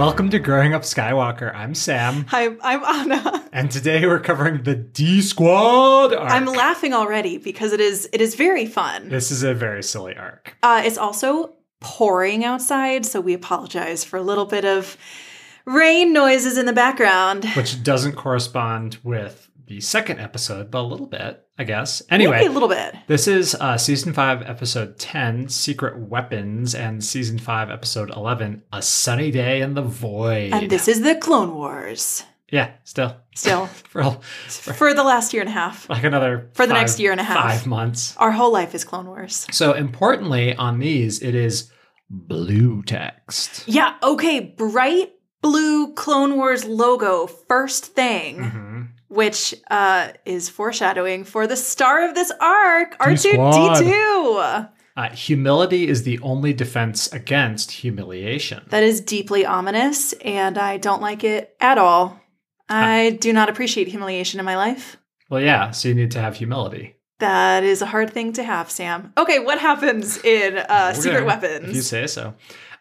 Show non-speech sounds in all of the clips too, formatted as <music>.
Welcome to Growing Up Skywalker. I'm Sam, Hi, I'm Anna. and today we're covering the D Squad arc. I'm laughing already because it is it is very fun. this is a very silly arc. Uh, it's also pouring outside, so we apologize for a little bit of rain noises in the background. which doesn't correspond with the second episode, but a little bit, I guess. Anyway, Maybe a little bit. this is uh, season 5, episode 10, Secret Weapons, and season 5, episode 11, A Sunny Day in the Void. And this is the Clone Wars. yeah, still. Still, <laughs> For, for the last year and a half. like another For the five- next year and a half. Five months. Our whole life is Clone Wars. So importantly, on these, it is blue text. Yeah, okay, bright blue Clone Wars logo, first thing. Mhm. Which uh, is foreshadowing for the star of this arc, Squad. R2D2. Uh, humility is the only defense against humiliation. That is deeply ominous, and I don't like it at all. I do not appreciate humiliation in my life. Well, yeah, so you need to have humility. That is a hard thing to have, Sam. Okay, what happens in uh, Secret gonna- Weapons? If you say so.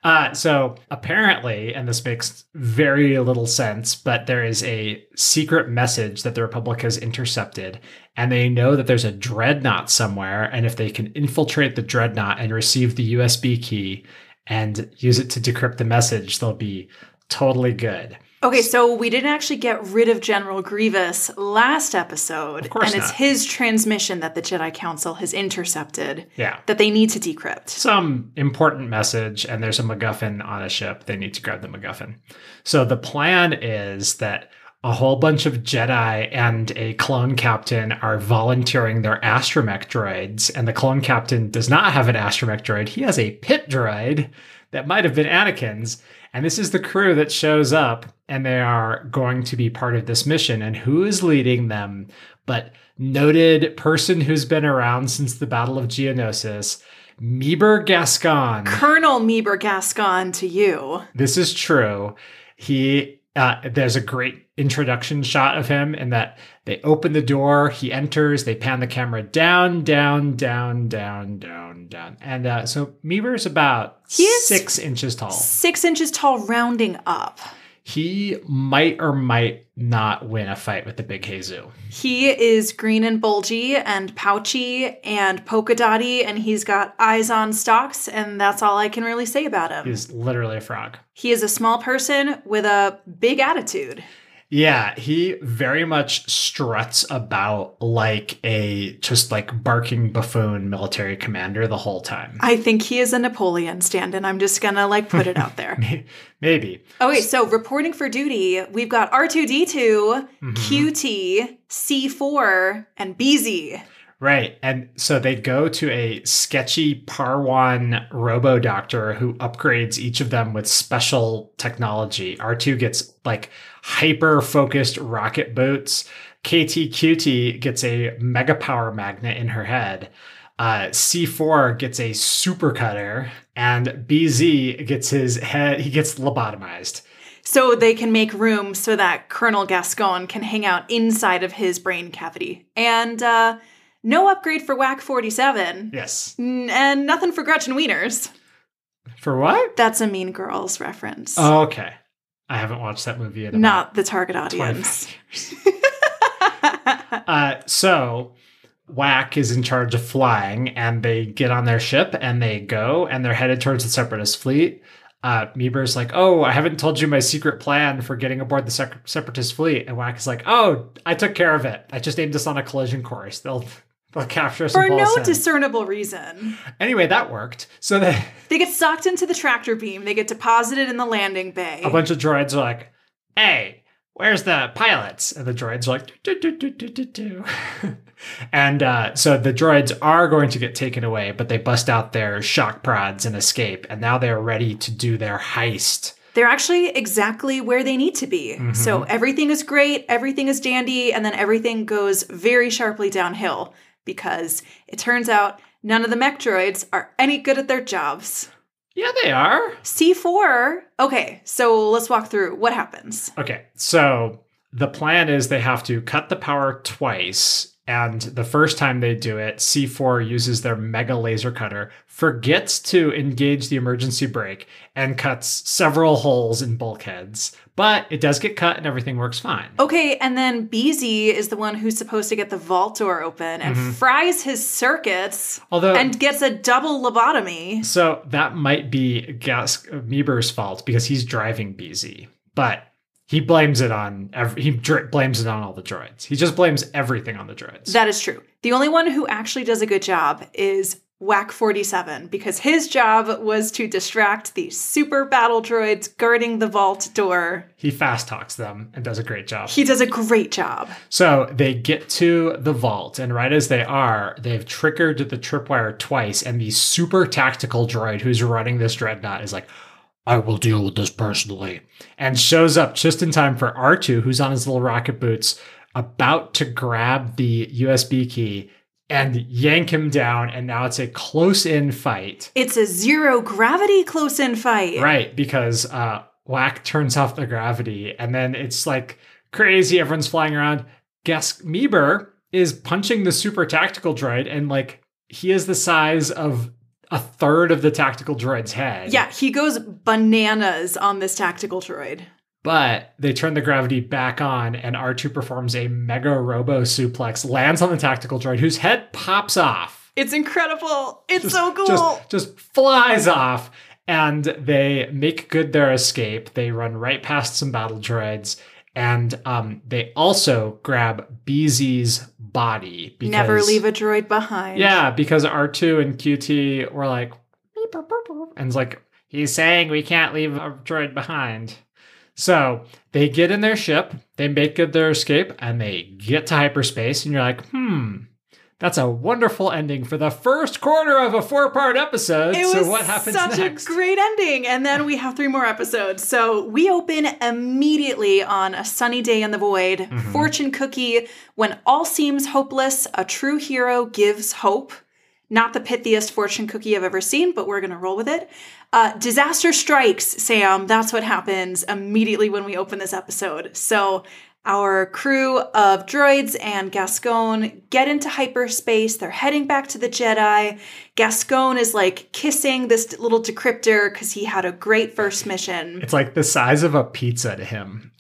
Uh, so apparently, and this makes very little sense, but there is a secret message that the Republic has intercepted, and they know that there's a dreadnought somewhere, and if they can infiltrate the dreadnought and receive the USB key and use it to decrypt the message, they'll be totally good. Okay, so we didn't actually get rid of General Grievous last episode, Of course and it's not. his transmission that the Jedi Council has intercepted Yeah. that they need to decrypt. some important message and there's a MacGuffin on a ship, they need to grab the MacGuffin. So the plan is that a whole bunch of Jedi and a clone captain are volunteering their astromech droids, and the clone captain does not have an astromech droid. He has a pit droid that might have been Anakin's. And this is the crew that shows up, and they are going to be part of this mission. And who is leading them? But noted person who's been around since the Battle of Geonosis, Meebur Gascon. Colonel Meebur Gascon to you. This is true. He uh, there's a great introduction shot of him in that they open the door, he enters, they pan the camera down, down, down, down, down, down, and uh, so Meebur is about six inches tall. Six inches tall, rounding up. He might or might not win a fight with the big Jesus. He is green and bulgy and pouchy and polka dotty, and he's got eyes on stalks, and that's all I can really say about him. He's literally a frog. he is a small person with a big attitude. Yeah, he very much struts about like a just like barking buffoon military commander the whole time. I think he is a Napoleon stand, and I'm just gonna like put it out there. <laughs> Maybe. Okay, so reporting for duty, we've got R2D2, Mhm. QT, C4, and BZ. Right. And so they go to a sketchy Parwan robo doctor who upgrades each of them with special technology. R2 gets like hyper focused rocket boots. KTQT gets a mega power magnet in her head. Uh, C4 gets a super cutter, and BZ gets his head, he gets lobotomized. So they can make room so that Colonel Gascon can hang out inside of his brain cavity. And uh, no upgrade for WAC 47. Yes. N- And nothing for Gretchen Wieners. For what? That's a Mean Girls reference. Oh, okay. I haven't watched that movie in Not the target audience. <laughs> Uh, so WAC is in charge of flying, and they get on their ship and they go, and they're headed towards the Separatist fleet. Uh, Meebur's like, "Oh, I haven't told you my secret plan for getting aboard the sec- Separatist fleet," and WAC is like, "Oh, I took care of it. I just aimed us on a collision course. They'll they'll capture us for no discernible reason. anyway, that worked. So they, <laughs> They get sucked into the tractor beam. They get deposited in the landing bay. a bunch of droids are like, "Hey, where's the pilots?" And the droids are like, "Do do do do do do." <laughs> and uh, so the droids are going to get taken away, but they bust out their shock prods and escape, and now they're ready to do their heist. They're actually exactly where they need to be. Mm-hmm. So everything is great, everything is dandy, and then everything goes very sharply downhill because it turns out none of the mech droids are any good at their jobs. Yeah, they are. C4, okay, so let's walk through what happens. Okay, so the plan is they have to cut the power twice And the first time they do it, C4 uses their mega laser cutter, forgets to engage the emergency brake, and cuts several holes in bulkheads. But it does get cut and everything works fine. Okay, and then BZ is the one who's supposed to get the vault door open and mm-hmm. fries his circuits Although, and gets a double lobotomy. so that might be Gas Meebur's fault because he's driving BZ, but he blames it on every, he dr- blames it on all the droids. He just blames everything on the droids. That is true. The only one who actually does a good job is WAC 47 because his job was to distract the super battle droids guarding the vault door. he fast talks them and does a great job. He does a great job. So they get to the vault, and right as they are, they've triggered the tripwire twice, and the super tactical droid who's running this dreadnought is like, I will deal with this personally. And shows up just in time for R2, who's on his little rocket boots, about to grab the USB key and yank him down. And now it's a close in fight. It's a zero gravity close in fight. Right, because uh WAC turns off the gravity, and then it's like crazy. Everyone's flying around. Guess Meebur is punching the super tactical droid, and like he is the size of a third of the tactical droid's head. Yeah, he goes bananas on this tactical droid. But they turn the gravity back on, and R2 performs a mega robo suplex, lands on the tactical droid, whose head pops off. It's incredible. It's just, so cool. Just, just flies off, and they make good their escape. They run right past some battle droids, and um, they also grab BZ's body. Because, Never leave a droid behind. Yeah, because R2 and QT were like, and it's like, he's saying we can't leave a droid behind. So they get in their ship, they make good their escape, and they get to hyperspace, and you're like, hmm, that's a wonderful ending for the first quarter of a four part episode. It was so what happens such next? a great ending. And then we have three more episodes. So we open immediately on a sunny day in the void. Mm-hmm. Fortune cookie. When all seems hopeless, a true hero gives hope. Not the pithiest fortune cookie I've ever seen, but we're going to roll with it. Uh, disaster strikes, Sam. That's what happens immediately when we open this episode. So our crew of droids and Gascon get into hyperspace. They're heading back to the Jedi. Gascon is like kissing this little decryptor because he had a great first mission. it's like the size of a pizza to him.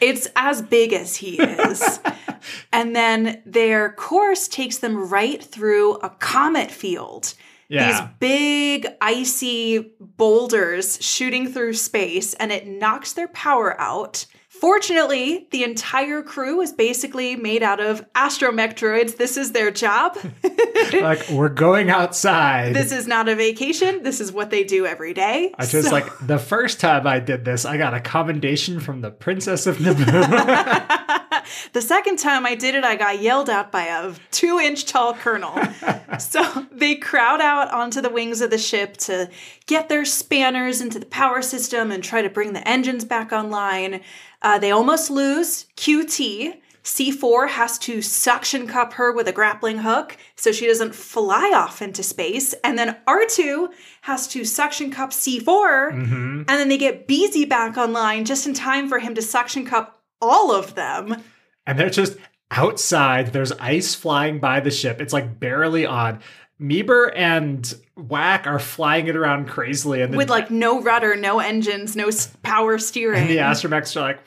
It's as big as he is. <laughs> and then their course takes them right through a comet field. Yeah. These big icy boulders shooting through space, and it knocks their power out. Fortunately, the entire crew is basically made out of astromech droids. This is their job. <laughs> like, we're going outside. this is not a vacation. This is what they do every day. I just So- like the first time I did this, I got a commendation from the Princess of Naboo. <laughs> the second time I did it, I got yelled at by a two inch tall colonel. <laughs> so they crowd out onto the wings of the ship to get their spanners into the power system and try to bring the engines back online. Uh, they almost lose. QT. C4 has to suction cup her with a grappling hook so she doesn't fly off into space. And then R2 has to suction cup C4. And then they get BZ back online just in time for him to suction cup all of them. and they're just outside. There's ice flying by the ship. It's like barely on. Meebur and WAC are flying it around crazily, and with like no rudder, no engines, no power steering. and the astromechs are like,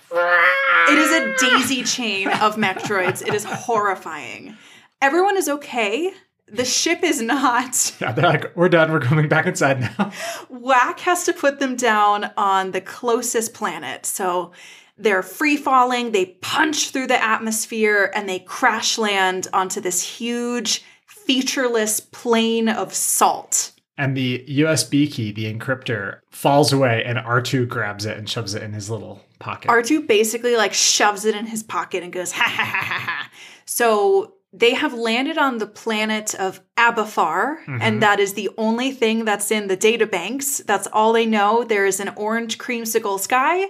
it is a daisy chain of mech droids. It is horrifying. Everyone is okay. The ship is not. yeah, they're like, we're done. We're coming back inside now. Whack has to put them down on the closest planet. So they're free falling, they punch through the atmosphere, and they crash land onto this huge, featureless plain of salt. And the USB key, the encryptor, falls away, and R2 grabs it and shoves it in his little pocket. R2 basically like shoves it in his pocket and goes, <laughs> ha ha ha ha ha. So they have landed on the planet of Abafar, and that is the only thing that's in the data banks. That's all they know. There is an orange creamsicle sky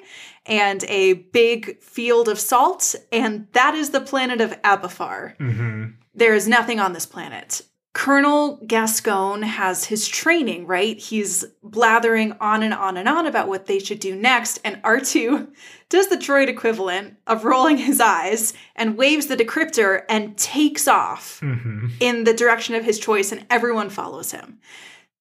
and a big field of salt, and that is the planet of Abafar. hmm There is nothing on this planet. Colonel Gascon has his training, right? He's blathering on and on and on about what they should do next, and R2 <laughs> does the droid equivalent of rolling his eyes and waves the decryptor and takes off hmm in the direction of his choice, and everyone follows him.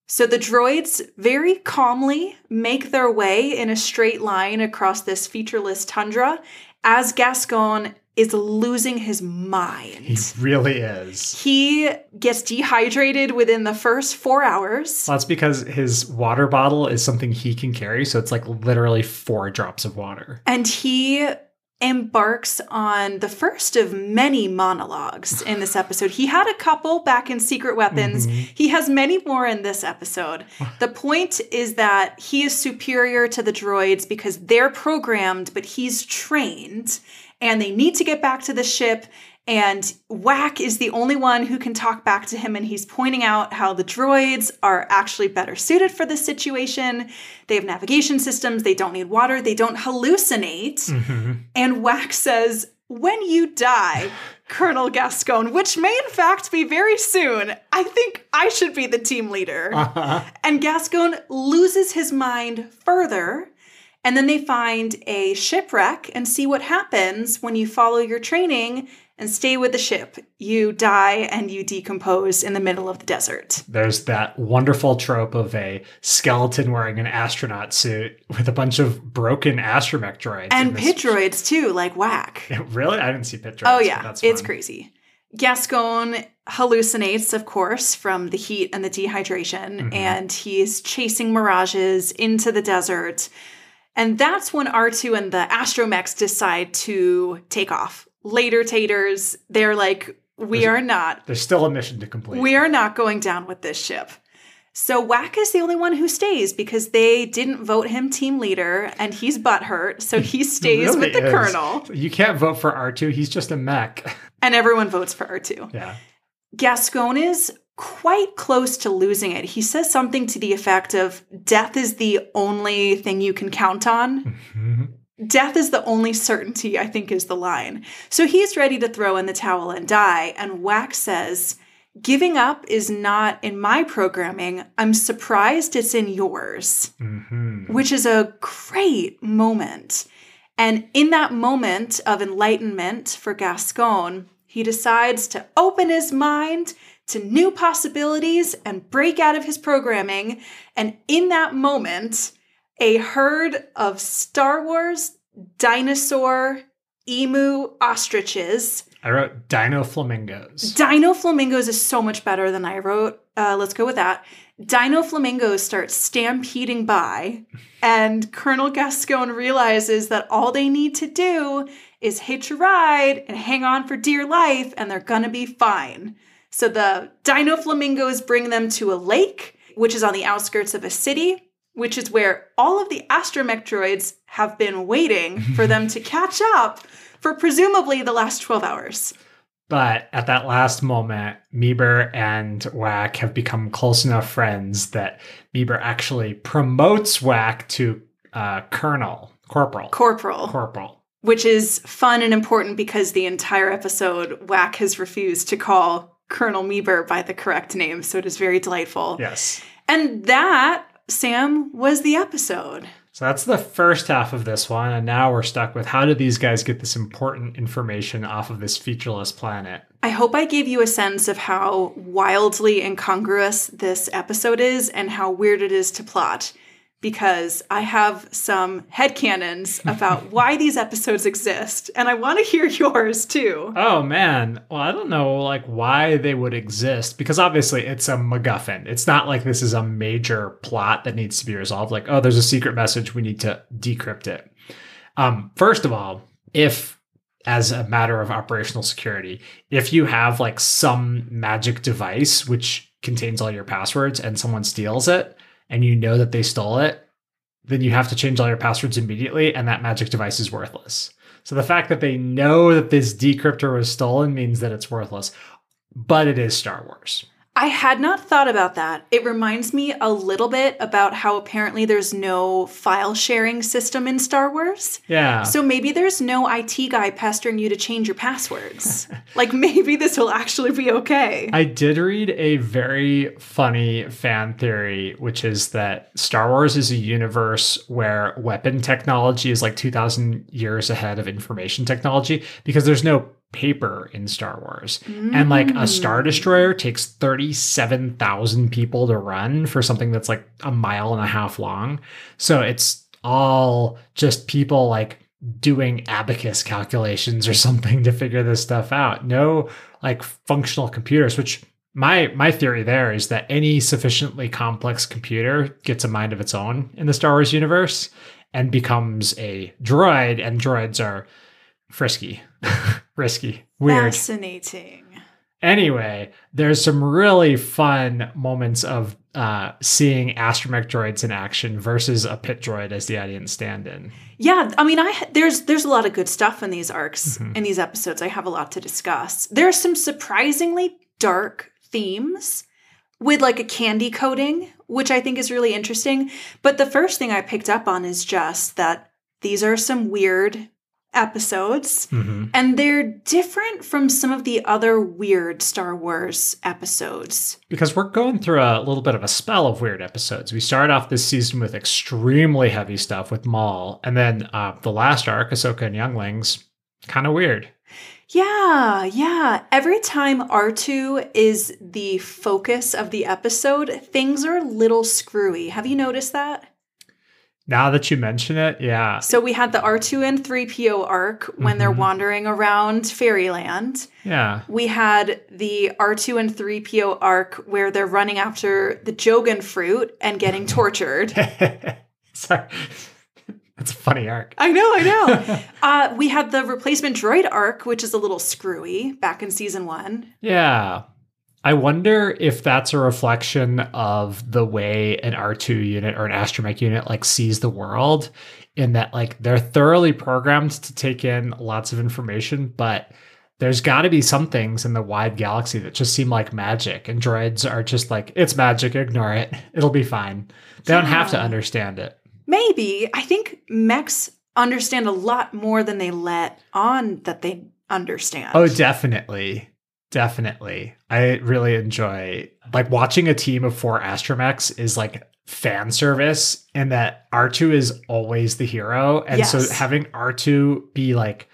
So the droids very calmly make their way in a straight line across this featureless tundra as Gascon is losing his mind. He really is. He gets dehydrated within the first four hours. Well, that's because his water bottle is something he can carry, so it's like literally four drops of water. And he embarks on the first of many monologues in this episode. He had a couple back in Secret Weapons. Mhm. He has many more in this episode. The point is that he is superior to the droids because they're programmed, but he's trained, and they need to get back to the ship. And WAC is the only one who can talk back to him, and he's pointing out how the droids are actually better suited for this situation. They have navigation systems, they don't need water, they don't hallucinate. hmm And WAC says, When you die, Colonel Gascon, which may in fact be very soon, I think I should be the team leader. Uh-huh. And Gascon loses his mind further. And then they find a shipwreck and see what happens when you follow your training and stay with the ship. You die and you decompose in the middle of the desert. There's that wonderful trope of a skeleton wearing an astronaut suit with a bunch of broken astromech droids. And pit droids too, like WAC. <laughs> Really? I didn't see pit droids. Oh yeah, that's it's crazy. Gascon hallucinates, of course, from the heat and the dehydration, Mhm. and he's chasing mirages into the desert. And that's when R2 and the astromechs decide to take off. Later taters, they're like, we There's- are not, There's still a mission to complete. we are not going down with this ship. So WAC is the only one who stays because they didn't vote him team leader and he's butthurt. So he <laughs> stays really with the is. colonel You can't vote for R2. He's just a mech. and everyone votes for R2. yeah. Gascon is quite close to losing it. He says something to the effect of death is the only thing you can count on. Mhm. Death is the only certainty, I think is the line. So he's ready to throw in the towel and die. And WAC says, Giving up is not in my programming. I'm surprised it's in yours, Mhm. which is a great moment. And in that moment of enlightenment for Gascon, he decides to open his mind to new possibilities and break out of his programming. And in that moment, a herd of Star Wars dinosaur emu ostriches. I wrote Dino Flamingos. Dino flamingos is so much better than I wrote. Uh, let's go with that. Dino flamingos start stampeding by, and Colonel Gascon realizes that all they need to do is hitch a ride and hang on for dear life, and they're gonna be fine. So the Dino flamingos bring them to a lake, which is on the outskirts of a city, which is where all of the astromech droids have been waiting <laughs> for them to catch up for presumably the last 12 hours. But at that last moment, Meebur and WAC have become close enough friends that Meebur actually promotes WAC to uh, Colonel, Corporal. Corporal. Corporal. which is fun and important because the entire episode, WAC has refused to call Colonel Meebur by the correct name, so it is very delightful. Yes. And that, Sam, was the episode. So that's the first half of this one. And now we're stuck with how did these guys get this important information off of this featureless planet? I hope I gave you a sense of how wildly incongruous this episode is and how weird it is to plot. Because I have some headcanons about <laughs> why these episodes exist, and I want to hear yours too. Oh man. Well, I don't know like why they would exist because obviously it's a MacGuffin. It's not like this is a major plot that needs to be resolved. Like, oh, there's a secret message. We need to decrypt it. Um, first of all, if as a matter of operational security, if you have like some magic device which contains all your passwords and someone steals it and you know that they stole it, then you have to change all your passwords immediately and that magic device is worthless. So the fact that they know that this decryptor was stolen means that it's worthless, but it is Star Wars. I had not thought about that. It reminds me a little bit about how apparently there's no file sharing system in Star Wars. Yeah. So maybe there's no IT guy pestering you to change your passwords. <laughs> like maybe this will actually be okay. I did read a very funny fan theory, which is that Star Wars is a universe where weapon technology is like 2,000 years ahead of information technology because there's no paper in Star Wars. And like a Star mm. Destroyer takes 37,000 people to run for something that's like a mile and a half long. So it's all just people like doing abacus calculations or <laughs> something to figure this stuff out. No like functional computers, which my my theory there is that any sufficiently complex computer gets a mind of its own in the Star Wars universe and becomes a droid and droids are frisky, <laughs> risky, weird. Fascinating. Anyway, there's some really fun moments of uh, seeing astromech droids in action versus a pit droid as the audience stand-in. Yeah, I mean, I there's there's a lot of good stuff in these arcs Mhm. in these episodes. I have a lot to discuss. There are some surprisingly dark themes with like a candy coating, which I think is really interesting. But the first thing I picked up on is just that these are some weird episodes. Mhm. And they're different from some of the other weird Star Wars episodes. Because we're going through a little bit of a spell of weird episodes. We started off this season with extremely heavy stuff with Maul, and then uh, the last arc, Ahsoka and Younglings, kind of weird. Yeah, yeah. Every time R2 is the focus of the episode, things are a little screwy. Have you noticed that? Now that you mention it, yeah, So we had the R2 and 3PO arc when they're Mhm. wandering around Fairyland. yeah, We had the R2 and 3PO arc where they're running after the Jogan fruit and getting <laughs> tortured. <laughs> sorry, <laughs> that's a funny arc. I know, I know. uh, we had the replacement droid arc, which is a little screwy back in season one. Yeah. I wonder if that's a reflection of the way an R2 unit or an astromech unit like sees the world in that like they're thoroughly programmed to take in lots of information, but there's got to be some things in the wide galaxy that just seem like magic and droids are just like it's magic, ignore it. It'll be fine. They don't have to understand it. Maybe. I think mechs understand a lot more than they let on that they understand. Oh, definitely. Definitely. I really enjoy like watching a team of four astromechs is like fan service and that R2 is always the hero. And so having R2 be like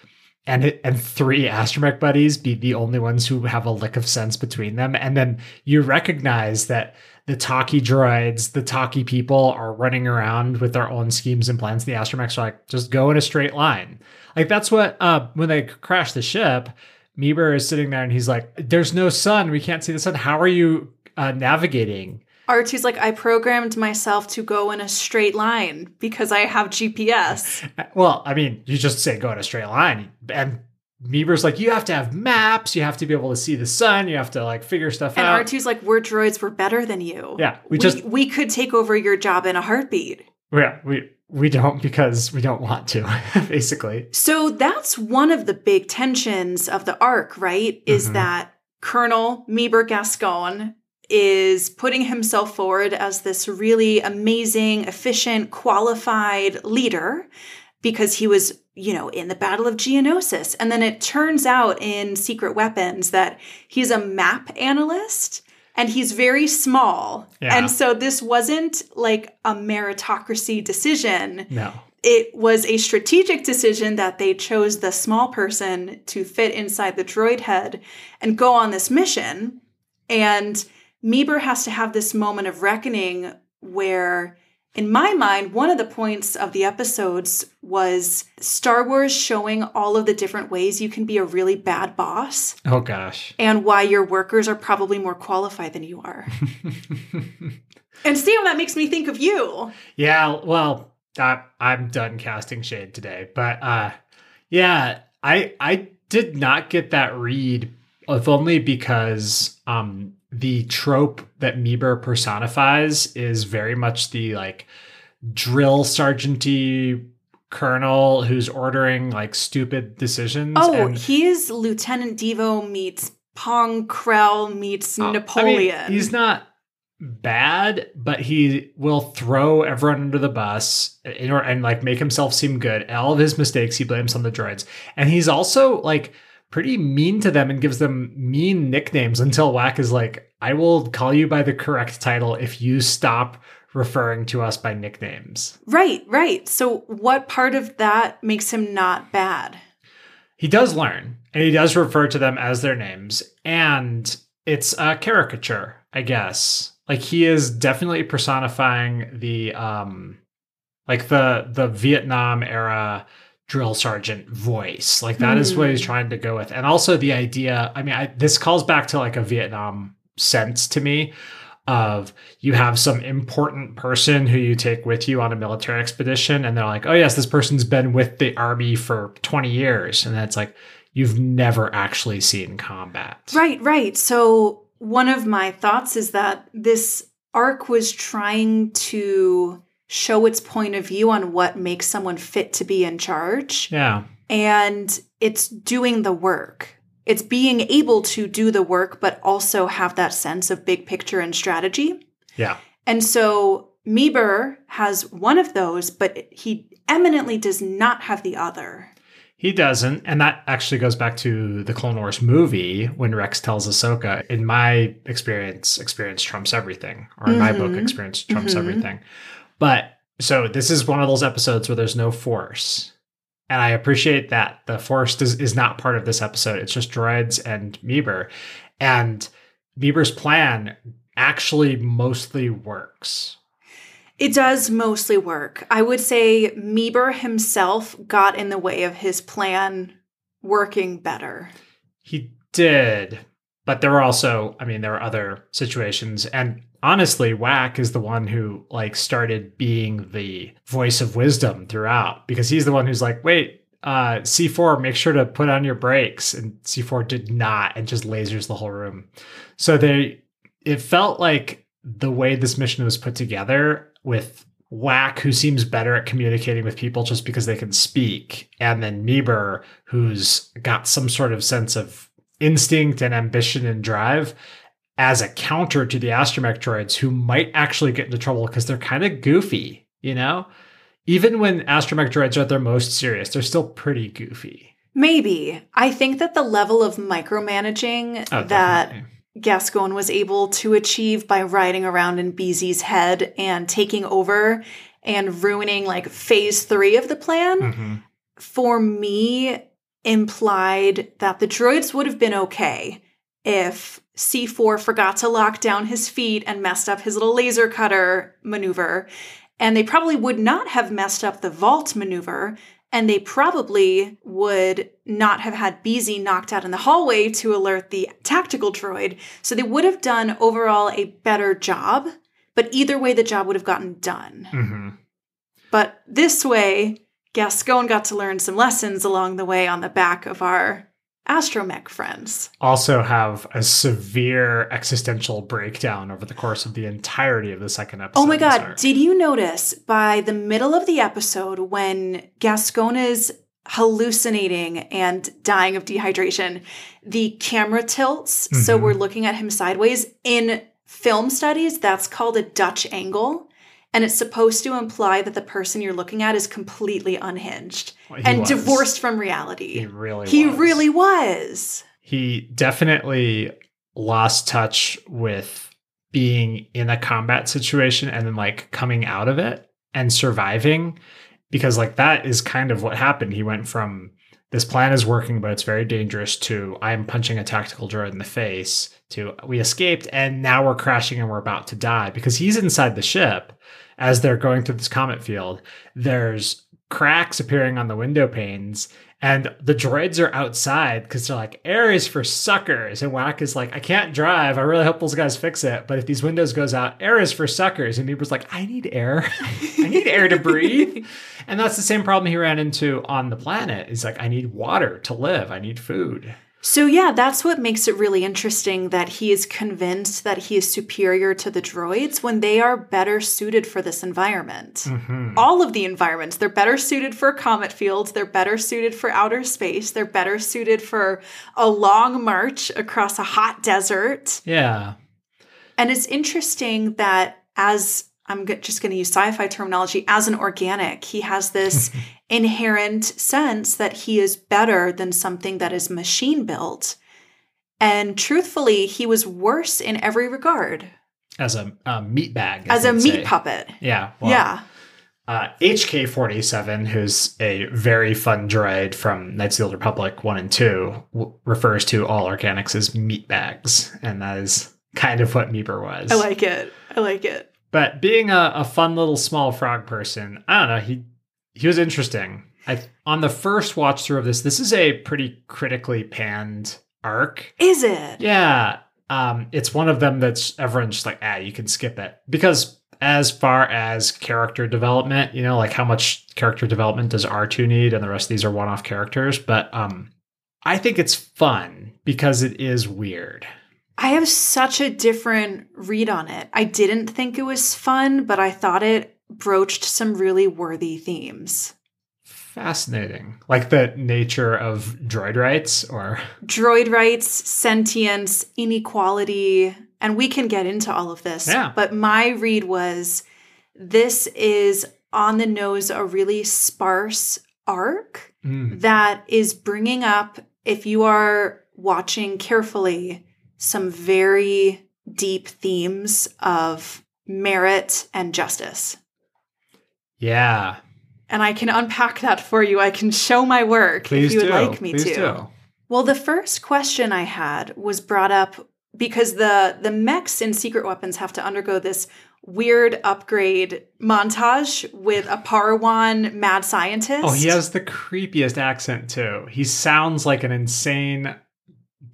and it, and three astromech buddies be the only ones who have a lick of sense between them and then you recognize that the talkie droids, the talkie people are running around with their own schemes and plans. The astromechs are like, just go in a straight line. Like that's what uh when they crash the ship, Meebur is sitting there and he's like, There's no sun. We can't see the sun. How are you uh, navigating? R2's like, I programmed myself to go in a straight line because I have GPS. <laughs> Uh, Well, I mean, you just say go in a straight line. And Meebur's like, You have to have maps. You have to be able to see the sun. You have to like figure stuff And out. R2's like, we're droids, we're better than you. yeah, we We, just, we could take over your job in a heartbeat. yeah, we, we don't because we don't want to, <laughs> basically. So that's one of the big tensions of the arc, right? Is Mhm. that Colonel Meebur Gascon is putting himself forward as this really amazing, efficient, qualified leader because he was, you know, in the Battle of Geonosis. And then it turns out in Secret Weapons that he's a map analyst and he's very small. Yeah. And so this wasn't like a meritocracy decision No. it was a strategic decision that they chose the small person to fit inside the droid head and go on this mission. And Meebur has to have this moment of reckoning where, in my mind, one of the points of the episodes was Star Wars showing all of the different ways you can be a really bad boss Oh, gosh. and why your workers are probably more qualified than you are. <laughs> and Sam, that makes me think of you. Yeah, well, I, I'm done casting shade today, but uh, yeah, I I did not get that read, if only because um the trope that Meebur personifies is very much the like drill sergeanty colonel who's ordering like stupid decisions. Oh, and- he is Lieutenant Devo meets Pong Krell meets Uh, I mean, Napoleon. he's not bad, but he will throw everyone under the bus in order and like make himself seem good. All of his mistakes he blames on the droids, and he's also like pretty mean to them and gives them mean nicknames until WAC is like, "I will call you by the correct title if you stop." Referring to us by nicknames. right, right. So, what part of that makes him not bad? He does learn, and he does refer to them as their names, and it's a caricature, I guess. Like he is definitely personifying the um like the the Vietnam era drill sergeant voice. Like that is what he's hmm. trying to go with. And also the idea, I mean, I, this calls back to like a Vietnam sense to me of you have some important person who you take with you on a military expedition and they're like, "Oh yes, this person's been with the army for 20 years." And that's like you've never actually seen combat. Right, right. So, one of my thoughts is that this arc was trying to show its point of view on what makes someone fit to be in charge. Yeah. And it's doing the work. It's being able to do the work, but also have that sense of big picture and strategy. Yeah. And so Meebur has one of those, but he eminently does not have the other. He doesn't, and that actually goes back to the Clone Wars movie when Rex tells Ahsoka, "In my experience, experience trumps everything," or in my book, Mhm. experience trumps Mhm. everything. But so this is one of those episodes where there's no Force, and I appreciate that the Force does, is not part of this episode. It's just droids and Meebur, and Meebur's plan actually mostly works. It does mostly work. I would say Meebur himself got in the way of his plan working better. He did, but there were also, I mean, there were other situations, and honestly, WAC is the one who like started being the voice of wisdom throughout because he's the one who's like, wait. Uh, C4, make sure to put on your brakes. And C4 did not and just lasers the whole room. So they, it felt like the way this mission was put together with WAC, who seems better at communicating with people just because they can speak, and then Meebur, who's got some sort of sense of instinct and ambition and drive as a counter to the astromech droids who might actually get into trouble because they're kind of goofy, you know? Even when astromech droids are at their most serious, they're still pretty goofy. Maybe. I think that the level of micromanaging Oh, that definitely. Gascon was able to achieve by riding around in BZ's head and taking over and ruining like phase three of the plan, Mhm. for me, implied that the droids would have been okay if C4 forgot to lock down his feet and messed up his little laser cutter maneuver. And they probably would not have messed up the vault maneuver. And they probably would not have had BZ knocked out in the hallway to alert the tactical droid. So they would have done overall a better job. But either way, the job would have gotten done. Mhm. But this way, Gascon got to learn some lessons along the way on the back of our astromech friends. Also, have a severe existential breakdown over the course of the entirety of the second episode. Oh my god, did you notice by the middle of the episode when Gascon is hallucinating and dying of dehydration, the camera tilts so Mhm. we're looking at him sideways. In film studies, that's called a Dutch angle. And it's supposed to imply that the person you're looking at is completely unhinged He and was. divorced from reality. He really He was. really was. he definitely lost touch with being in a combat situation and then like coming out of it and surviving because like that is kind of what happened he went from this plan is working but it's very dangerous to i'm punching a tactical droid in the face to we escaped and now we're crashing and we're about to die because he's inside the ship as they're going through this comet field there's cracks appearing on the window panes and the droids are outside because they're like, air is for suckers. And WAC is like, I can't drive. I really hope those guys fix it. But if these windows goes out, air is for suckers. And Meebur's like, I need air. <laughs> I need air to breathe. And that's the same problem he ran into on the planet. He's like, I need water to live. I need food. So, yeah, that's what makes it really interesting that he is convinced that he is superior to the droids when they are better suited for this environment. Mhm. All of the environments, they're better suited for comet fields, they're better suited for outer space, they're better suited for a long march across a hot desert. Yeah. And it's interesting that as I'm just going to use sci fi terminology, as an organic, he has this <laughs> inherent sense that he is better than something that is machine built. And truthfully, he was worse in every regard As a, a meat bag. as a meat say. puppet. Yeah. well, yeah. Uh, HK47, who's a very fun droid from Knights of the Old Republic 1 and 2, w- refers to all organics as meat bags. And that is kind of what Meebur was. I like it. I like it. But being a, a fun little small frog person, I don't know, he he was interesting. I on the first watch through of this, this is a pretty critically panned arc. Is it? Yeah. Um, it's one of them that's everyone's just like, ah, you can skip it. Because as far as character development, you know, like how much character development does R2 need? And the rest of these are one-off characters. But um I think it's fun because it is weird. I have such a different read on it. I didn't think it was fun, but I thought it broached some really worthy themes. Fascinating. Like the nature of droid rights or Droid rights, sentience, inequality, and we can get into all of this. Yeah. But my read was this is on the nose a really sparse arc Mm, that is bringing up, if you are watching carefully, some very deep themes of merit and justice. yeah. And I can unpack that for you. I can show my work Please if you would like me Please to. do. Well, the first question I had was brought up because the the mechs in Secret Weapons have to undergo this weird upgrade montage with a Parwan mad scientist. Oh, he has the creepiest accent too. He sounds like an insane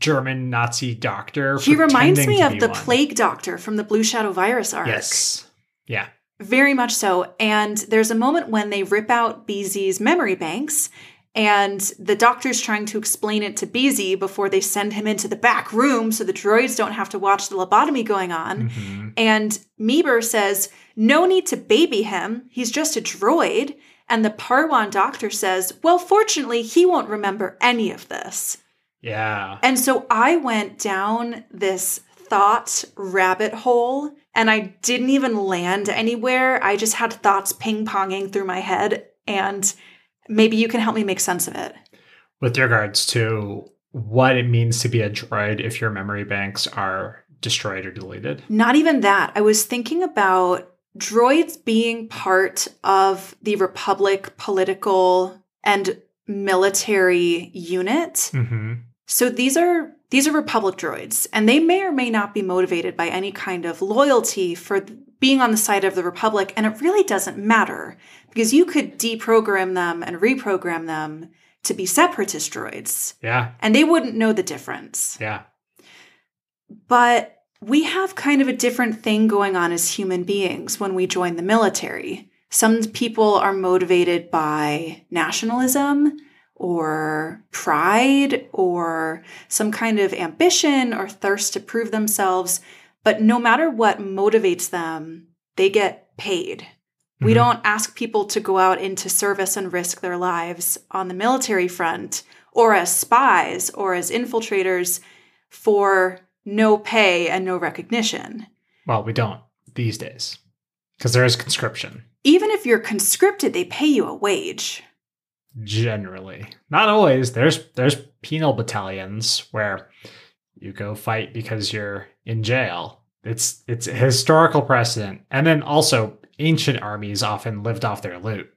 German Nazi doctor. He reminds me of the one. Plague Doctor from the Blue Shadow Virus arc. Yes. Yeah. Very much so. And there's a moment when they rip out BZ's memory banks, and the doctor's trying to explain it to BZ before they send him into the back room so the droids don't have to watch the lobotomy going on. Mhm. And Meebur says, No need to baby him. He's just a droid. And the Parwan doctor says, Well, fortunately, he won't remember any of this. Yeah. And so I went down this thought rabbit hole and I didn't even land anywhere. I just had thoughts ping ponging through my head. And maybe you can help me make sense of it. With regards to what it means to be a droid if your memory banks are destroyed or deleted. Not even that. I was thinking about droids being part of the Republic political and military unit. Mm-hmm. So these are these are Republic droids, and they may or may not be motivated by any kind of loyalty for being on the side of the Republic, and it really doesn't matter because you could deprogram them and reprogram them to be separatist droids, Yeah. and they wouldn't know the difference. Yeah. But we have kind of a different thing going on as human beings when we join the military. Some people are motivated by nationalism or pride or some kind of ambition or thirst to prove themselves. But no matter what motivates them, they get paid. We Mhm. don't ask people to go out into service and risk their lives on the military front or as spies or as infiltrators for no pay and no recognition. Well, we don't these days because there is conscription Even if you're conscripted, they pay you a wage. Generally. Not always. There's there's penal battalions where you go fight because you're in jail. It's it's historical precedent. And then also ancient armies often lived off their loot.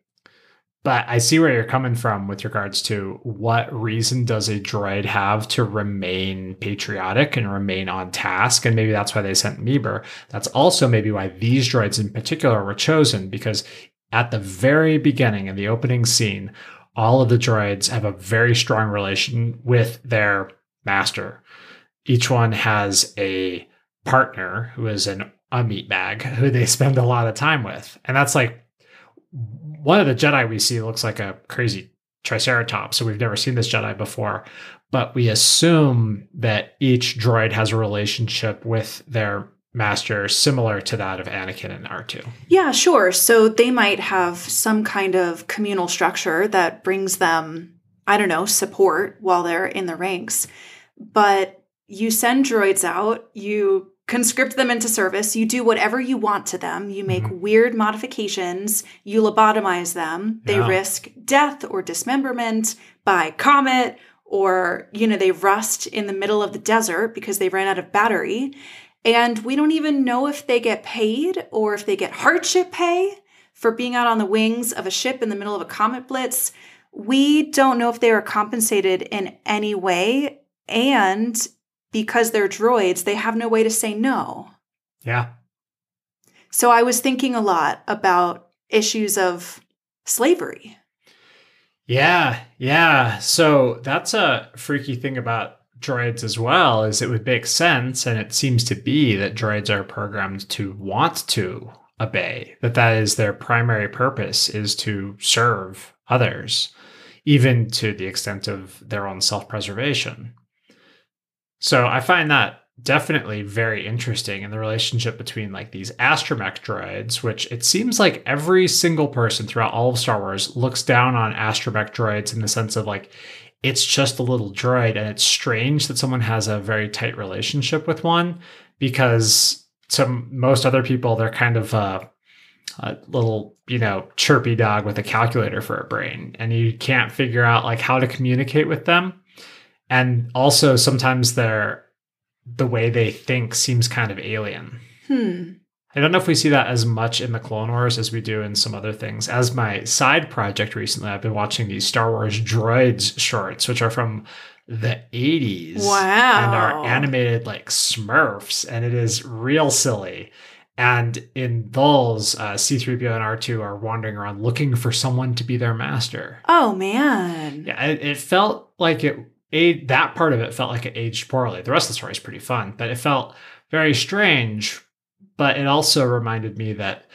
But I see where you're coming from with regards to what reason does a droid have to remain patriotic and remain on task? And maybe that's why they sent Meebur. That's also maybe why these droids in particular were chosen because at the very beginning in the opening scene, all of the droids have a very strong relation with their master. Each one has a partner who is an a meat bag who they <laughs> spend a lot of time with. And that's like one of the Jedi we see looks like a crazy Triceratops. So we've never seen this Jedi before, but we assume that each droid has a relationship with their master similar to that of Anakin and R2. Yeah, sure. So they might have some kind of communal structure that brings them, I don't know, support while they're in the ranks. But you send droids out, you conscript them into service, you do whatever you want to them, you make Mhm. weird modifications, you lobotomize them, they Yeah. risk death or dismemberment by comet or you know they rust in the middle of the desert because they ran out of battery and we don't even know if they get paid or if they get hardship pay for being out on the wings of a ship in the middle of a comet blitz we don't know if they are compensated in any way and because they're droids they have no way to say no Yeah. so i was thinking a lot about issues of slavery Yeah, yeah. So that's a freaky thing about droids as well is it would make sense and it seems to be that droids are programmed to want to obey that that is their primary purpose is to serve others even to the extent of their own self-preservation. So i find that definitely very interesting in the relationship between like these astromech droids, which it seems like every single person throughout all of Star Wars looks down on astromech droids in the sense of like it's just a little droid, and it's strange that someone has a very tight relationship with one because to most other people they're kind of a, little you know chirpy dog with a calculator for a brain, and you can't figure out like how to communicate with them. And also sometimes they're the way they think seems kind of alien. hmm I don't know if we see that as much in the Clone Wars as we do in some other things. As my side project recently, I've been watching these Star Wars droids shorts, which are from the 80s. Wow. And are animated like Smurfs, and it is real silly. And in those, uh, C3PO and R2 are wandering around looking for someone to be their master. oh man Yeah, it, it felt like it. A, that part of it felt like it aged poorly. The rest of the story is pretty fun, but it felt very strange. But it also reminded me that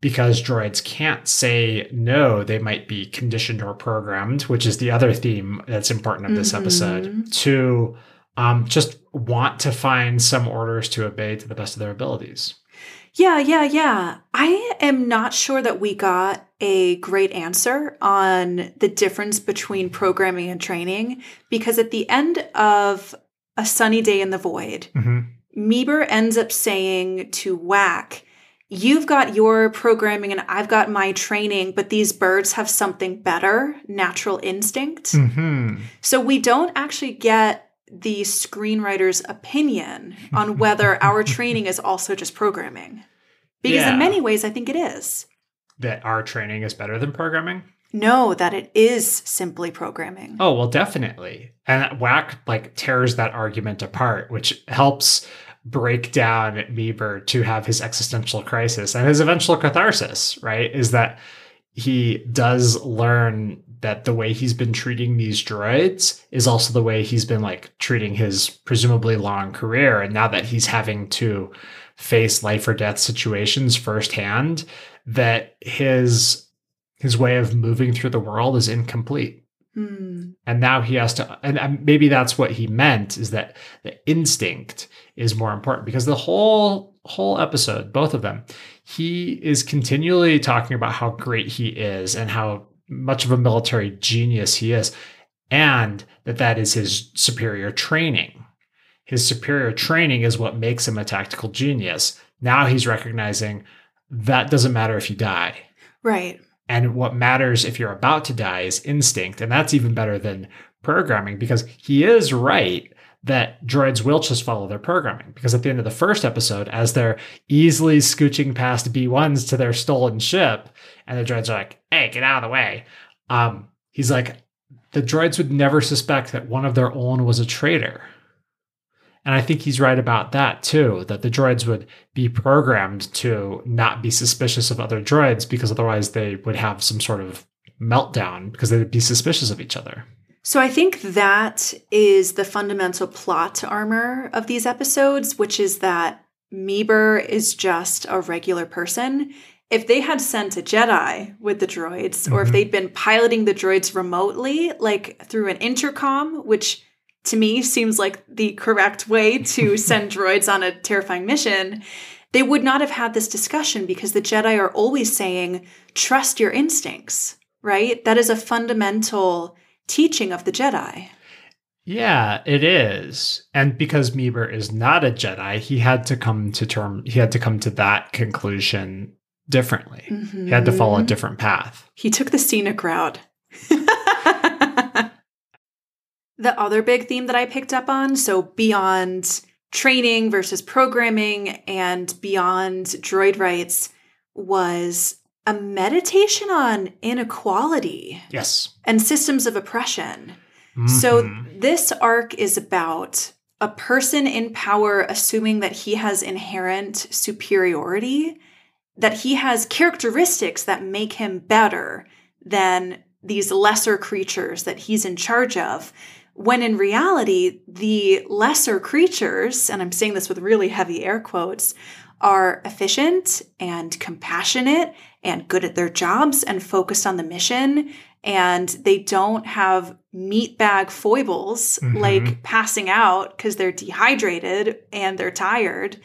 because droids can't say no, they might be conditioned or programmed, which is the other theme that's important of this Mhm. episode, to um, just want to find some orders to obey to the best of their abilities. Yeah, yeah, yeah. I am not sure that we got a great answer on the difference between programming and training because at the end of A Sunny Day in the Void, Meebur ends up saying to WAC, You've got your programming and I've got my training, but these birds have something better natural instinct. Mm-hmm. So we don't actually get the screenwriter's opinion on whether our <laughs> training is also just programming. Because Yeah. in many ways, I think it is. That our training is better than programming. No, that it is simply programming. Oh, well, definitely. And WAC like tears that argument apart, which helps break down Meebur to have his existential crisis and his eventual catharsis, right? Is that he does learn that the way he's been treating these droids is also the way he's been like treating his presumably long career. And now that he's having to face life or death situations firsthand, that his his way of moving through the world is incomplete Hmm. and now he has to and maybe that's what he meant is that the instinct is more important because the whole whole episode both of them he is continually talking about how great he is and how much of a military genius he is and that that is his superior training his superior training is what makes him a tactical genius now he's recognizing that doesn't matter if you die Right. and what matters if you're about to die is instinct. And that's even better than programming because he is right that droids will just follow their programming. Because at the end of the first episode, as they're easily scooching past B1s to their stolen ship, and the droids are like, hey, get out of the way. Um, he's like, the droids would never suspect that one of their own was a traitor. And I think he's right about that too, that the droids would be programmed to not be suspicious of other droids because otherwise they would have some sort of meltdown because they'd be suspicious of each other. So I think that is the fundamental plot armor of these episodes, which is that Meebur is just a regular person if they had sent a Jedi with the droids, or if Mhm. they'd been piloting the droids remotely, like through an intercom, which to me seems like the correct way to <laughs> send droids on a terrifying mission, they would not have had this discussion because the Jedi are always saying, trust your instincts, right? That is a fundamental teaching of the Jedi. Yeah, it is. And because Meebur is not a Jedi, he had to come to term he had to come to that conclusion differently. He had to follow a Mhm. different path. He took the scenic route. <laughs> the other big theme that I picked up on, so beyond training versus programming and beyond droid rights, was a meditation on inequality Yes. and systems of oppression. So Mhm. this arc is about a person in power assuming that he has inherent superiority, that he has characteristics that make him better than these lesser creatures that he's in charge of. When in reality, the lesser creatures, and I'm saying this with really heavy air quotes, are efficient and compassionate and good at their jobs and focused on the mission and they don't have meatbag foibles Mhm. like passing out because they're dehydrated and they're tired.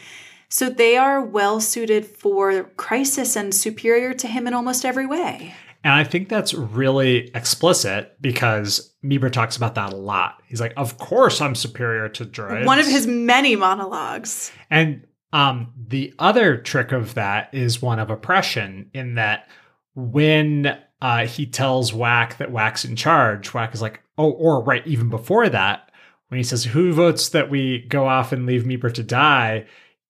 So they are well suited for crisis and superior to him in almost every way. And I think that's really explicit because Meebur talks about that a lot. He's like, "Of course I'm superior to droids." One of his many monologues. And um, the other trick of that is one of oppression, in that when uh, he tells WAC that WAC's in charge, WAC is like, oh, or right, even before that, when he says, who votes that we go off and leave Meebur to die?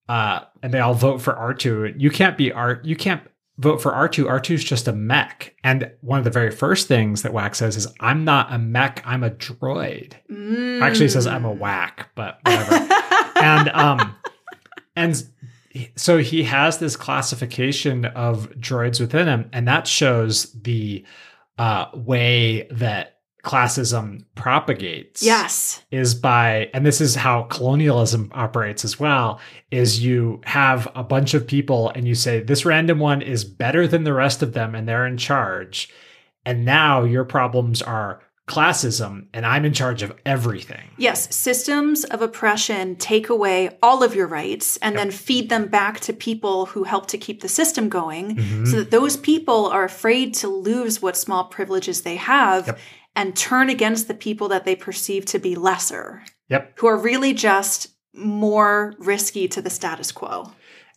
Uh, and they all vote for R2. You can't be R, you can't vote for R2. R2's just a mech. And one of the very first things that WAC says is, I'm not a mech, I'm a droid. Actually, says, I'm a Mm. whack, but whatever and um and so he has this classification of droids within him and that shows the uh way that classism propagates yes. is by and this is how colonialism operates as well is you have a bunch of people and you say this random one is better than the rest of them and they're in charge and now your problems are classism and i'm in charge of everything Yes, systems of oppression take away all of your rights and Yep. then feed them back to people who help to keep the system going Mhm. so that those people are afraid to lose what small privileges they have Yep. and turn against the people that they perceive to be lesser, yep who are really just more risky to the status quo.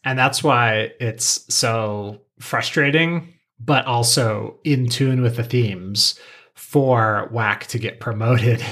And that's why it's so frustrating, but also in tune with the themes for WAC to get promoted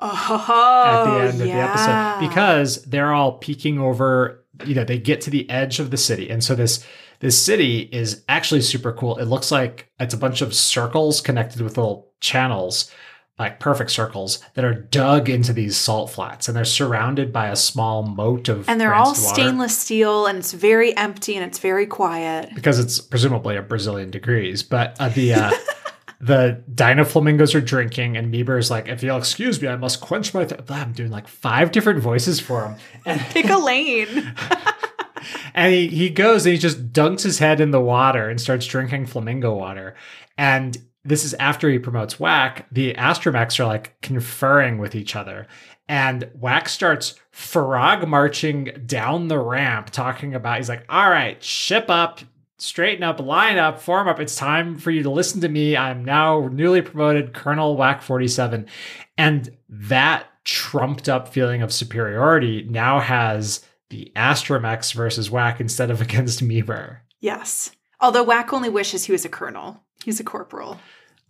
Oh, at the end of the episode because they're all peeking over, you know, they get to the edge of the city. And so this this city is actually super cool. It looks like it's a bunch of circles connected with little channels, like perfect circles that are dug into these salt flats and they're surrounded by a small moat of and they're all rinsed water. stainless steel and it's very empty and it's very quiet. because it's presumably a Brazilian degrees. But uh, the uh, <laughs> the Dino flamingos are drinking, and Meebur is like, "If you'll excuse me, I must quench my." Th-. I'm doing like five different voices for him, <laughs> and Pick a lane. <laughs> and he he goes and he just dunks his head in the water and starts drinking flamingo water, and. This is after he promotes WAC. The astromechs are like conferring with each other. And WAC starts frog marching down the ramp, talking about, he's like, all right, ship up, straighten up, line up, form up. It's time for you to listen to me. I'm now newly promoted Colonel WAC 47. And that trumped up feeling of superiority now has the astromechs versus WAC instead of <laughs> against Meebur. Yes. Although WAC only wishes he was a colonel. He's a corporal.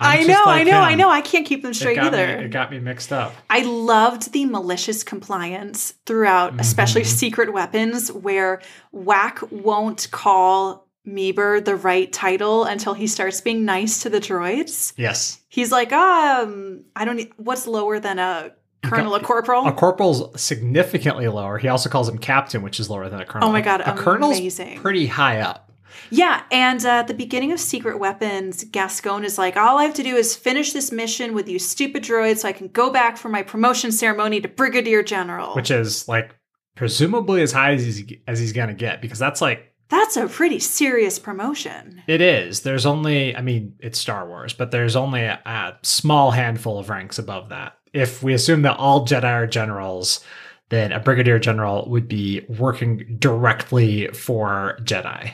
I'm I know, like I know, I know. I can't keep them It straight me, either. it got me mixed up. I loved the malicious compliance throughout, especially Mhm. secret weapons, where WAC won't call Meebur the right title until he starts being nice to the droids. Yes. He's like, um, I don't. need- What's lower than a colonel, a corporal? A corporal's significantly lower. He also calls him captain, which is lower than a colonel. Oh my God, a colonel's amazing. pretty high up. Yeah, and uh, at the beginning of Secret Weapons, Gascon is like, all I have to do is finish this mission with you stupid droids so I can go back for my promotion ceremony to Brigadier General. which is like presumably as high as he's as he's gonna get because that's like That's a pretty serious promotion. It is. There's only, I mean, it's Star Wars, but there's only a, a small handful of ranks above that. If we assume that all Jedi are generals, then a brigadier general would be working directly for Jedi.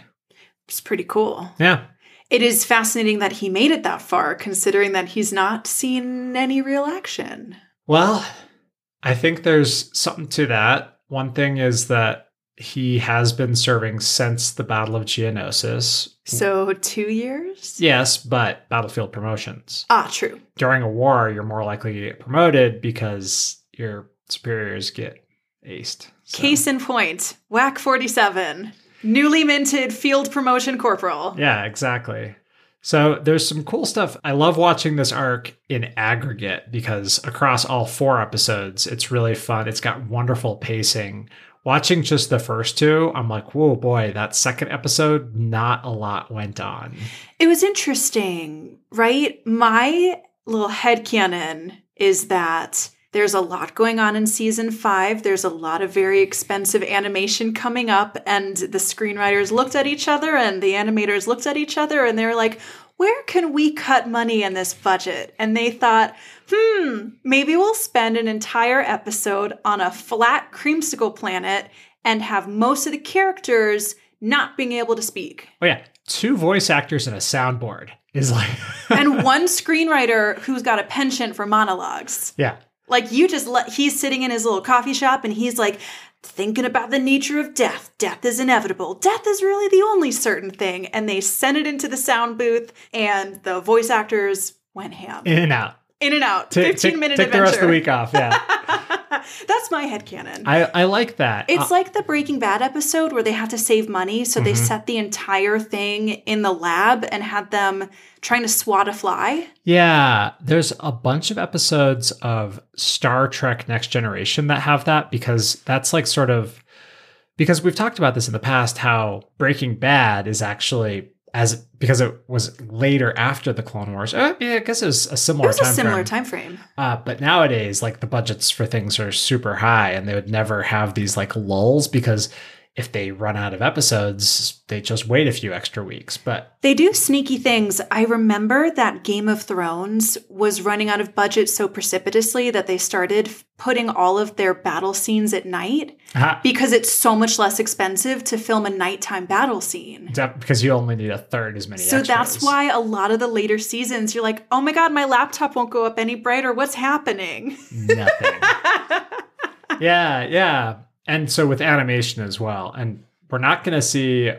It's pretty cool. Yeah. It is fascinating that he made it that far, considering that he's not seen any real action. Well, I think there's something to that. One thing is that he has been serving since the Battle of Geonosis. So, two years? Yes, but battlefield promotions. Ah, true. During a war, you're more likely to get promoted because your superiors get aced. So- Case in point WAC 47, newly minted field promotion corporal. Yeah, exactly. So there's some cool stuff. I love watching this arc in aggregate because across all four episodes, it's really fun. It's got wonderful pacing. Watching just the first two, I'm like, whoa, boy, that second episode, not a lot went on. It was interesting, right? My little head headcanon is that there's a lot going on in season five. There's a lot of very expensive animation coming up, and the screenwriters looked at each other and the animators looked at each other and they're like, where can we cut money in this budget? And they thought, hmm, maybe we'll spend an entire episode on a flat creamsicle planet and have most of the characters not being able to speak. Oh, yeah. Two voice actors and a soundboard is like, <laughs> and one screenwriter who's got a penchant for monologues. yeah. Like you just let he's sitting in his little coffee shop and he's like thinking about the nature of death. Death is inevitable. Death is really the only certain thing. And they sent it into the sound booth and the voice actors went ham. In and out. In and out. Ta- 15 take, minute take adventure. the rest of the week off. Yeah. <laughs> That's my headcanon. I, I like that. It's Uh, like the Breaking Bad episode where they had to save money, so they Mhm. set the entire thing in the lab and had them trying to swat a fly. Yeah, there's a bunch of episodes of Star Trek Next Generation that have that because that's like sort of because we've talked about this in the past how Breaking Bad is actually as because it was later after the Clone Wars. Uh, yeah, I guess it was a similar. It was a time similar frame. time frame. Uh, but nowadays, like the budgets for things are super high, and they would never have these like lulls because if they run out of episodes, they just wait a few extra weeks. But They do sneaky things. I remember that Game of Thrones was running out of budget so precipitously that they started putting all of their battle scenes at night uh, because it's so much less expensive to film a nighttime battle scene. because you only need a third as many. So that's why a lot of the later seasons, you're like, oh my God, my laptop won't go up any brighter. What's happening? nothing. <laughs> yeah, yeah. And so with animation as well. And we're not going to see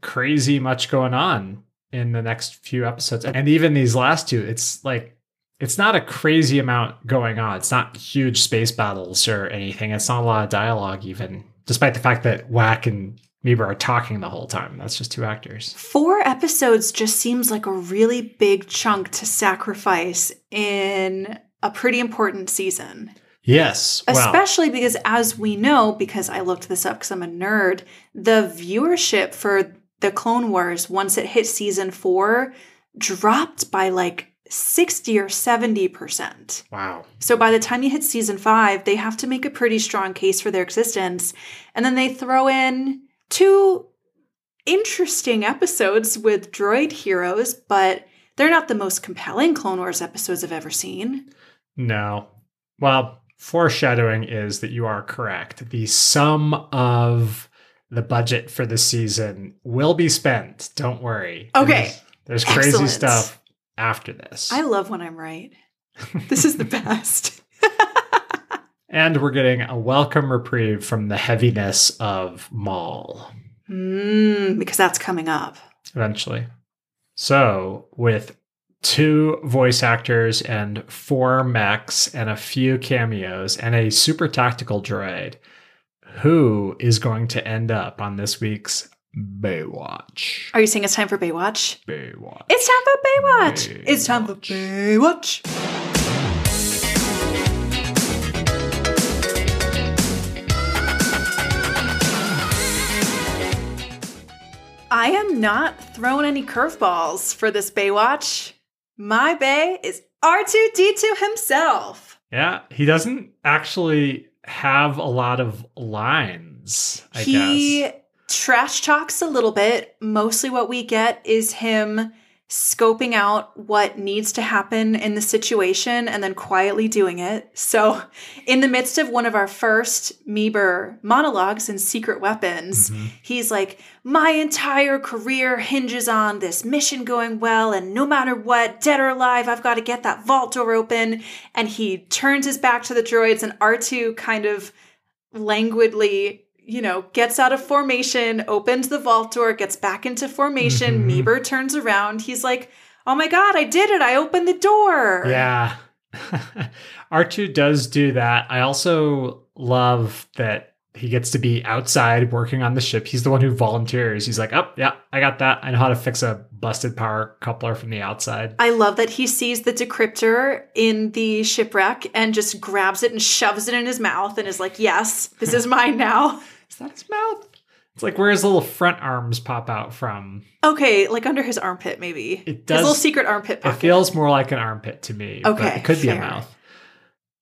crazy much going on in the next few episodes. And even these last two, it's like, it's not a crazy amount going on. It's not huge space battles or anything. It's not a lot of dialogue, even, despite the fact that WAC and Meebur are talking the whole time. That's just two actors. Four episodes just seems like a really big chunk to sacrifice in a pretty important season. Yes. Especially because, as we know, because I looked this up because I'm a nerd, the viewership for the Clone Wars, once it hit season four, dropped by like 60 or 70%. wow. So by the time you hit season five, they have to make a pretty strong case for their existence. And then they throw in two interesting episodes with droid heroes, but they're not the most compelling Clone Wars episodes I've ever seen. No. Well, foreshadowing is that you are correct. The sum of the budget for the season will be spent. Don't worry. Okay. There's, there's crazy stuff after this. I love when I'm right. This is the <laughs> best. and we're getting a welcome reprieve from the heaviness of Maul Mm, because that's coming up. eventually. So, with two voice actors and four mechs and a few cameos and a super tactical droid, who is going to end up on this week's Baywatch? Are you saying it's time for Baywatch? Baywatch. It's time for Baywatch. It's time for Baywatch. I am not throwing any curveballs for this Baywatch. My Bay is R2D2 himself. Yeah, he doesn't actually have a lot of lines, I he guess. trash talks a little bit. Mostly what we get is him scoping out what needs to happen in the situation and then quietly doing it. So, in the midst of one of our first Meebur monologues in Secret Weapons, Mhm. he's like, My entire career hinges on this mission going well, and no matter what, dead or alive, I've got to get that vault door open. And he turns his back to the droids, and R2 kind of languidly you know, gets out of formation, opens the vault door, gets back into formation. Mhm. Meebur turns around. He's like, Oh my God, I did it. I opened the door. Yeah. <laughs> R2 does do that. I also love that he gets to be outside working on the ship. He's the one who volunteers. He's like, oh, yeah, I got that. I know how to fix a busted power coupler from the outside. I love that he sees the decryptor in the shipwreck and just grabs it and shoves it in his mouth and is like, Yes, this is <laughs> mine now. Is that his mouth? It's like where his little front arms pop out from. Okay, like under his armpit, maybe. It His does. little secret armpit pocket. It feels more like an armpit to me. but Okay, it could be a mouth.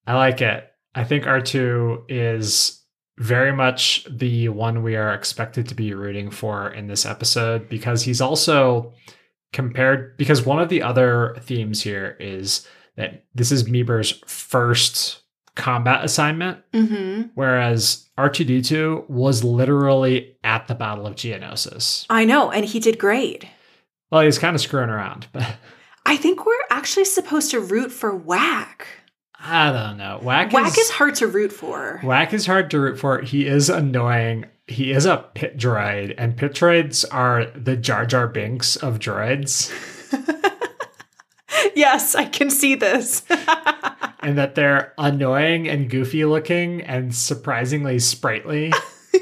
I like it. I think R2 is very much the one we are expected to be rooting for in this episode because he's also compared because one of the other themes here is that this is Meebur's first combat assignment, hmm whereas R2D2 was literally at the Battle of Geonosis. I know, and he did great. Well, he's kind of screwing around, <laughs> but I think we're actually supposed to root for WAC. I don't know. WAC, WAC is hard to root for. WAC is hard to root for. He is annoying. He is a pit droid, and pit droids are the Jar Jar Binks of droids, <laughs> yes, I can see this. <laughs> and that they're annoying and goofy looking and surprisingly sprightly,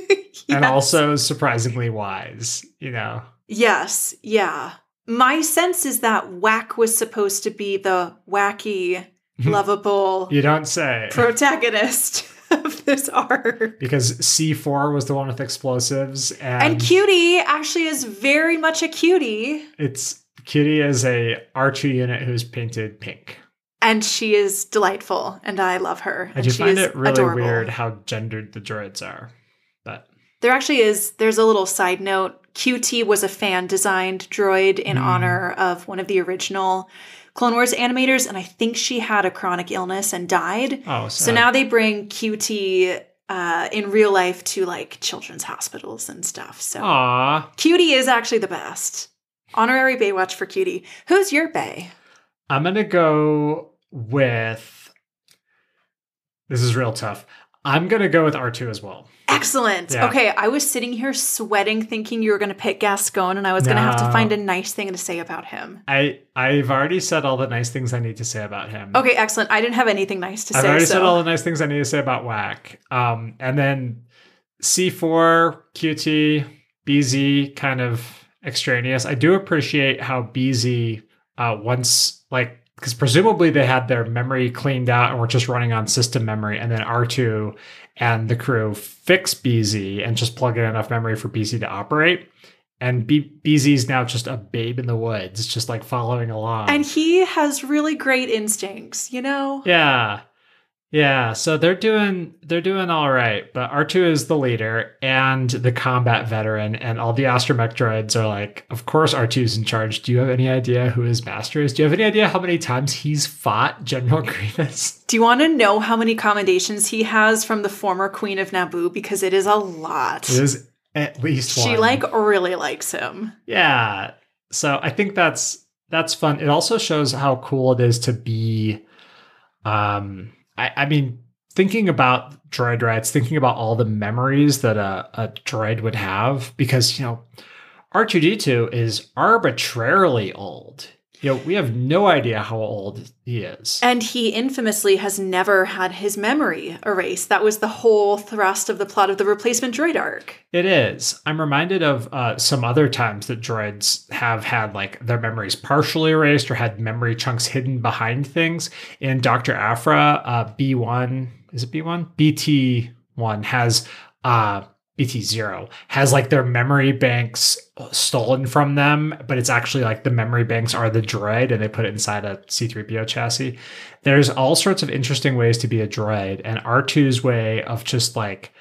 <laughs> and also surprisingly wise. You know, Yes, yeah. My sense is that WAC was supposed to be the wacky, <laughs> lovable you don't say. protagonist <laughs> of this arc. because C4 was the one with explosives, and, And Cutie actually is very much a cutie, it's Kitty is a R2 unit who's painted pink. And she is delightful, and I love her. I and do she find is it really adorable. weird how gendered the droids are, but There actually is, there's a little side note. QT was a fan designed droid in Hmm. honor of one of the original Clone Wars animators, and I think she had a chronic illness and died. oh, So now they bring QT uh, in real life to like children's hospitals and stuff. So Aw, Cutie is actually the best. Honorary Baywatch for Cutie. Who's your Bay? I'm gonna go with. This is real tough. I'm gonna go with R2 as well. Excellent. Yeah. Okay, I was sitting here sweating, thinking you were to pick Gascon, and I was going to have to find a nice thing to say about him. I I've already said all the nice things I need to say about him. Okay, excellent. I didn't have anything nice to say. I've already so. said all the nice things I need to say about WAC. Um, and then C4, QT, BZ, kind of extraneous. I do appreciate how BZ uh, once like because presumably they had their memory cleaned out and were just running on system memory, and then R2 and the crew fix BZ and just plug in enough memory for BZ to operate. And B- is now just a babe in the woods, just like following along. and he has really great instincts, you know? Yeah. Yeah, so they're doing they're doing all right, but R2 is the leader and the combat veteran and all the astromech droids are like, of course R2's in charge. Do you have any idea who his master is? Do you have any idea how many times he's fought General <laughs> Grievous? Do you want to know how many commendations he has from the former queen of Naboo? Because it is a lot. It is at least one. She like really likes him. Yeah. So I think that's that's fun. It also shows how cool it is to be um I, I mean thinking about droid thinking about all the memories that a, a droid would have, because you know, R2D2 is arbitrarily old. You know, we have no idea how old he is. And he infamously has never had his memory erased. That was the whole thrust of the plot of the replacement droid arc. It is. I'm reminded of uh, some other times that droids have had like their memories partially erased or had memory chunks hidden behind things. In Dr. Aphra, uh, B1, is it B1? BT1 has, uh, BT0 has like their memory banks stolen from them, but it's actually like the memory banks are the droid and they put it inside a C3PO chassis. There's all sorts of interesting ways to be a droid, and R2's way of just like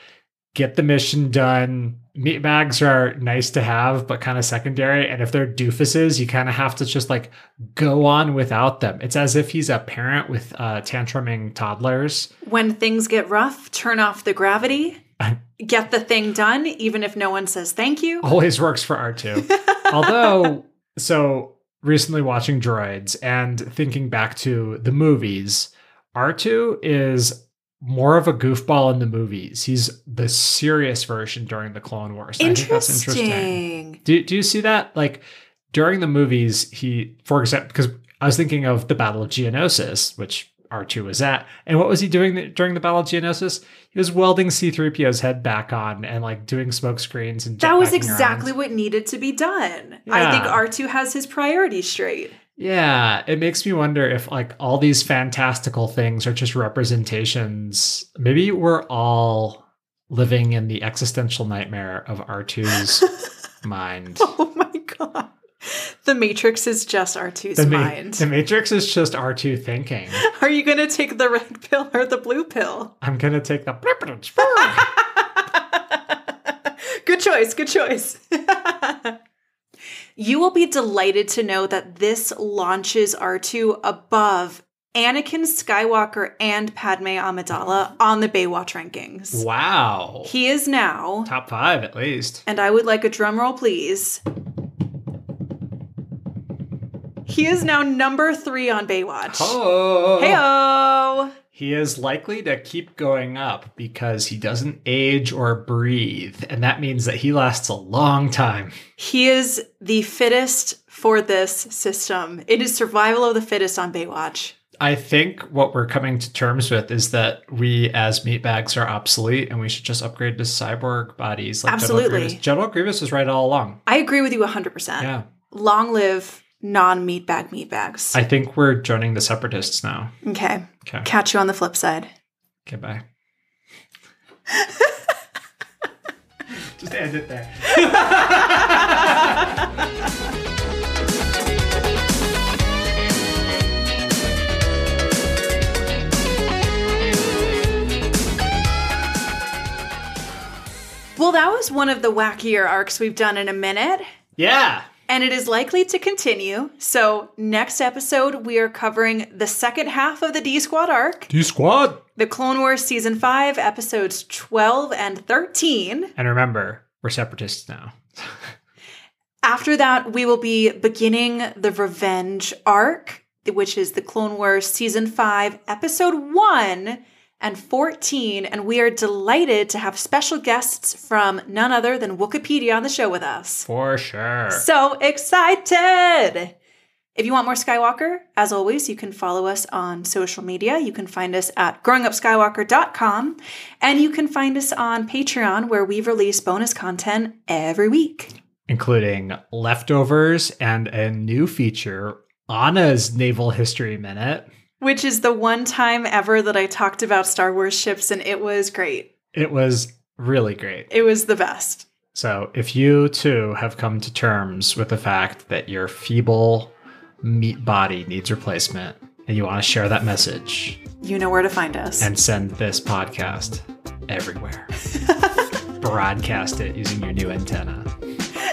get the mission done. Meat bags are nice to have, but kind of secondary. And if they're doofuses, you kind of have to just like go on without them. It's as if he's a parent with uh, tantruming toddlers. When things get rough, turn off the gravity, get the thing done, even if no one says thank you. Always works for R2. <laughs> Although, so recently watching Droids and thinking back to the movies, R2 is more of a goofball in the movies. He's the serious version during the Clone Wars. and I think that's Interesting. Do, do you see that? Like during the movies, he, for example, because I was thinking of the Battle of Geonosis, which R2 was at. And what was he doing during the Battle of Geonosis? He was welding C3PO's head back on and like doing smoke screens and That was exactly around. what needed to be done. I think Yeah. R2 has his priorities straight. Yeah, it makes me wonder if like all these fantastical things are just representations. Maybe we're all living in the existential nightmare of R2's <laughs> mind. Oh my god. <laughs> The Matrix is just R2's The, Ma- mind. the Matrix is just R2 thinking. <laughs> Are you going to take the red pill or the blue pill? I'm gonna take the. <laughs> good choice, good choice. you will be delighted to know that this launches R2 above Anakin Skywalker and Padme Amidala on the Baywatch rankings. Wow, He is now, top five at least. and I would like a drum roll, please. He is now number three on Baywatch. Oh, Heyo! He is likely to keep going up because he doesn't age or breathe, and that means that he lasts a long time. He is the fittest for this system. It is survival of the fittest on Baywatch. I think what we're coming to terms with is that we as meatbags are obsolete and we should just upgrade to cyborg bodies. Like Absolutely. General Grievous. General Grievous was right all along. I agree with you 100%. Yeah. Long live non meatbag meatbags. I think we're joining the separatists now. okay. Okay. Catch you on the flip side. Okay, bye. <laughs> just end it there. Well, that was one of the wackier arcs we've done in a minute. Yeah. And it is likely to continue. So, next episode, we are covering the second half of the D Squad arc, D Squad. the Clone Wars Season 5, episodes 12 and 13. And remember, we're separatists now. After that, we will be beginning the Revenge arc, which is the Clone Wars Season 5, Episode 1 and 14. And we are delighted to have special guests from none other than Wikipedia on the show with us. For sure. So excited! If you want more Skywalker, as always, you can follow us on social media. You can find us at growingupskywalker.com and you can find us on Patreon where we release bonus content every week. including leftovers and a new feature, Anna's Naval History Minute. Which is the one time ever that I talked about Star Wars ships, and it was great. It was really great. It was the best. So, if you too have come to terms with the fact that your feeble meat body needs replacement and you want to share that message You know where to find us. and send this podcast everywhere, <laughs> broadcast it using your new antenna.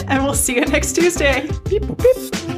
and we'll see you next Tuesday. Beep, beep.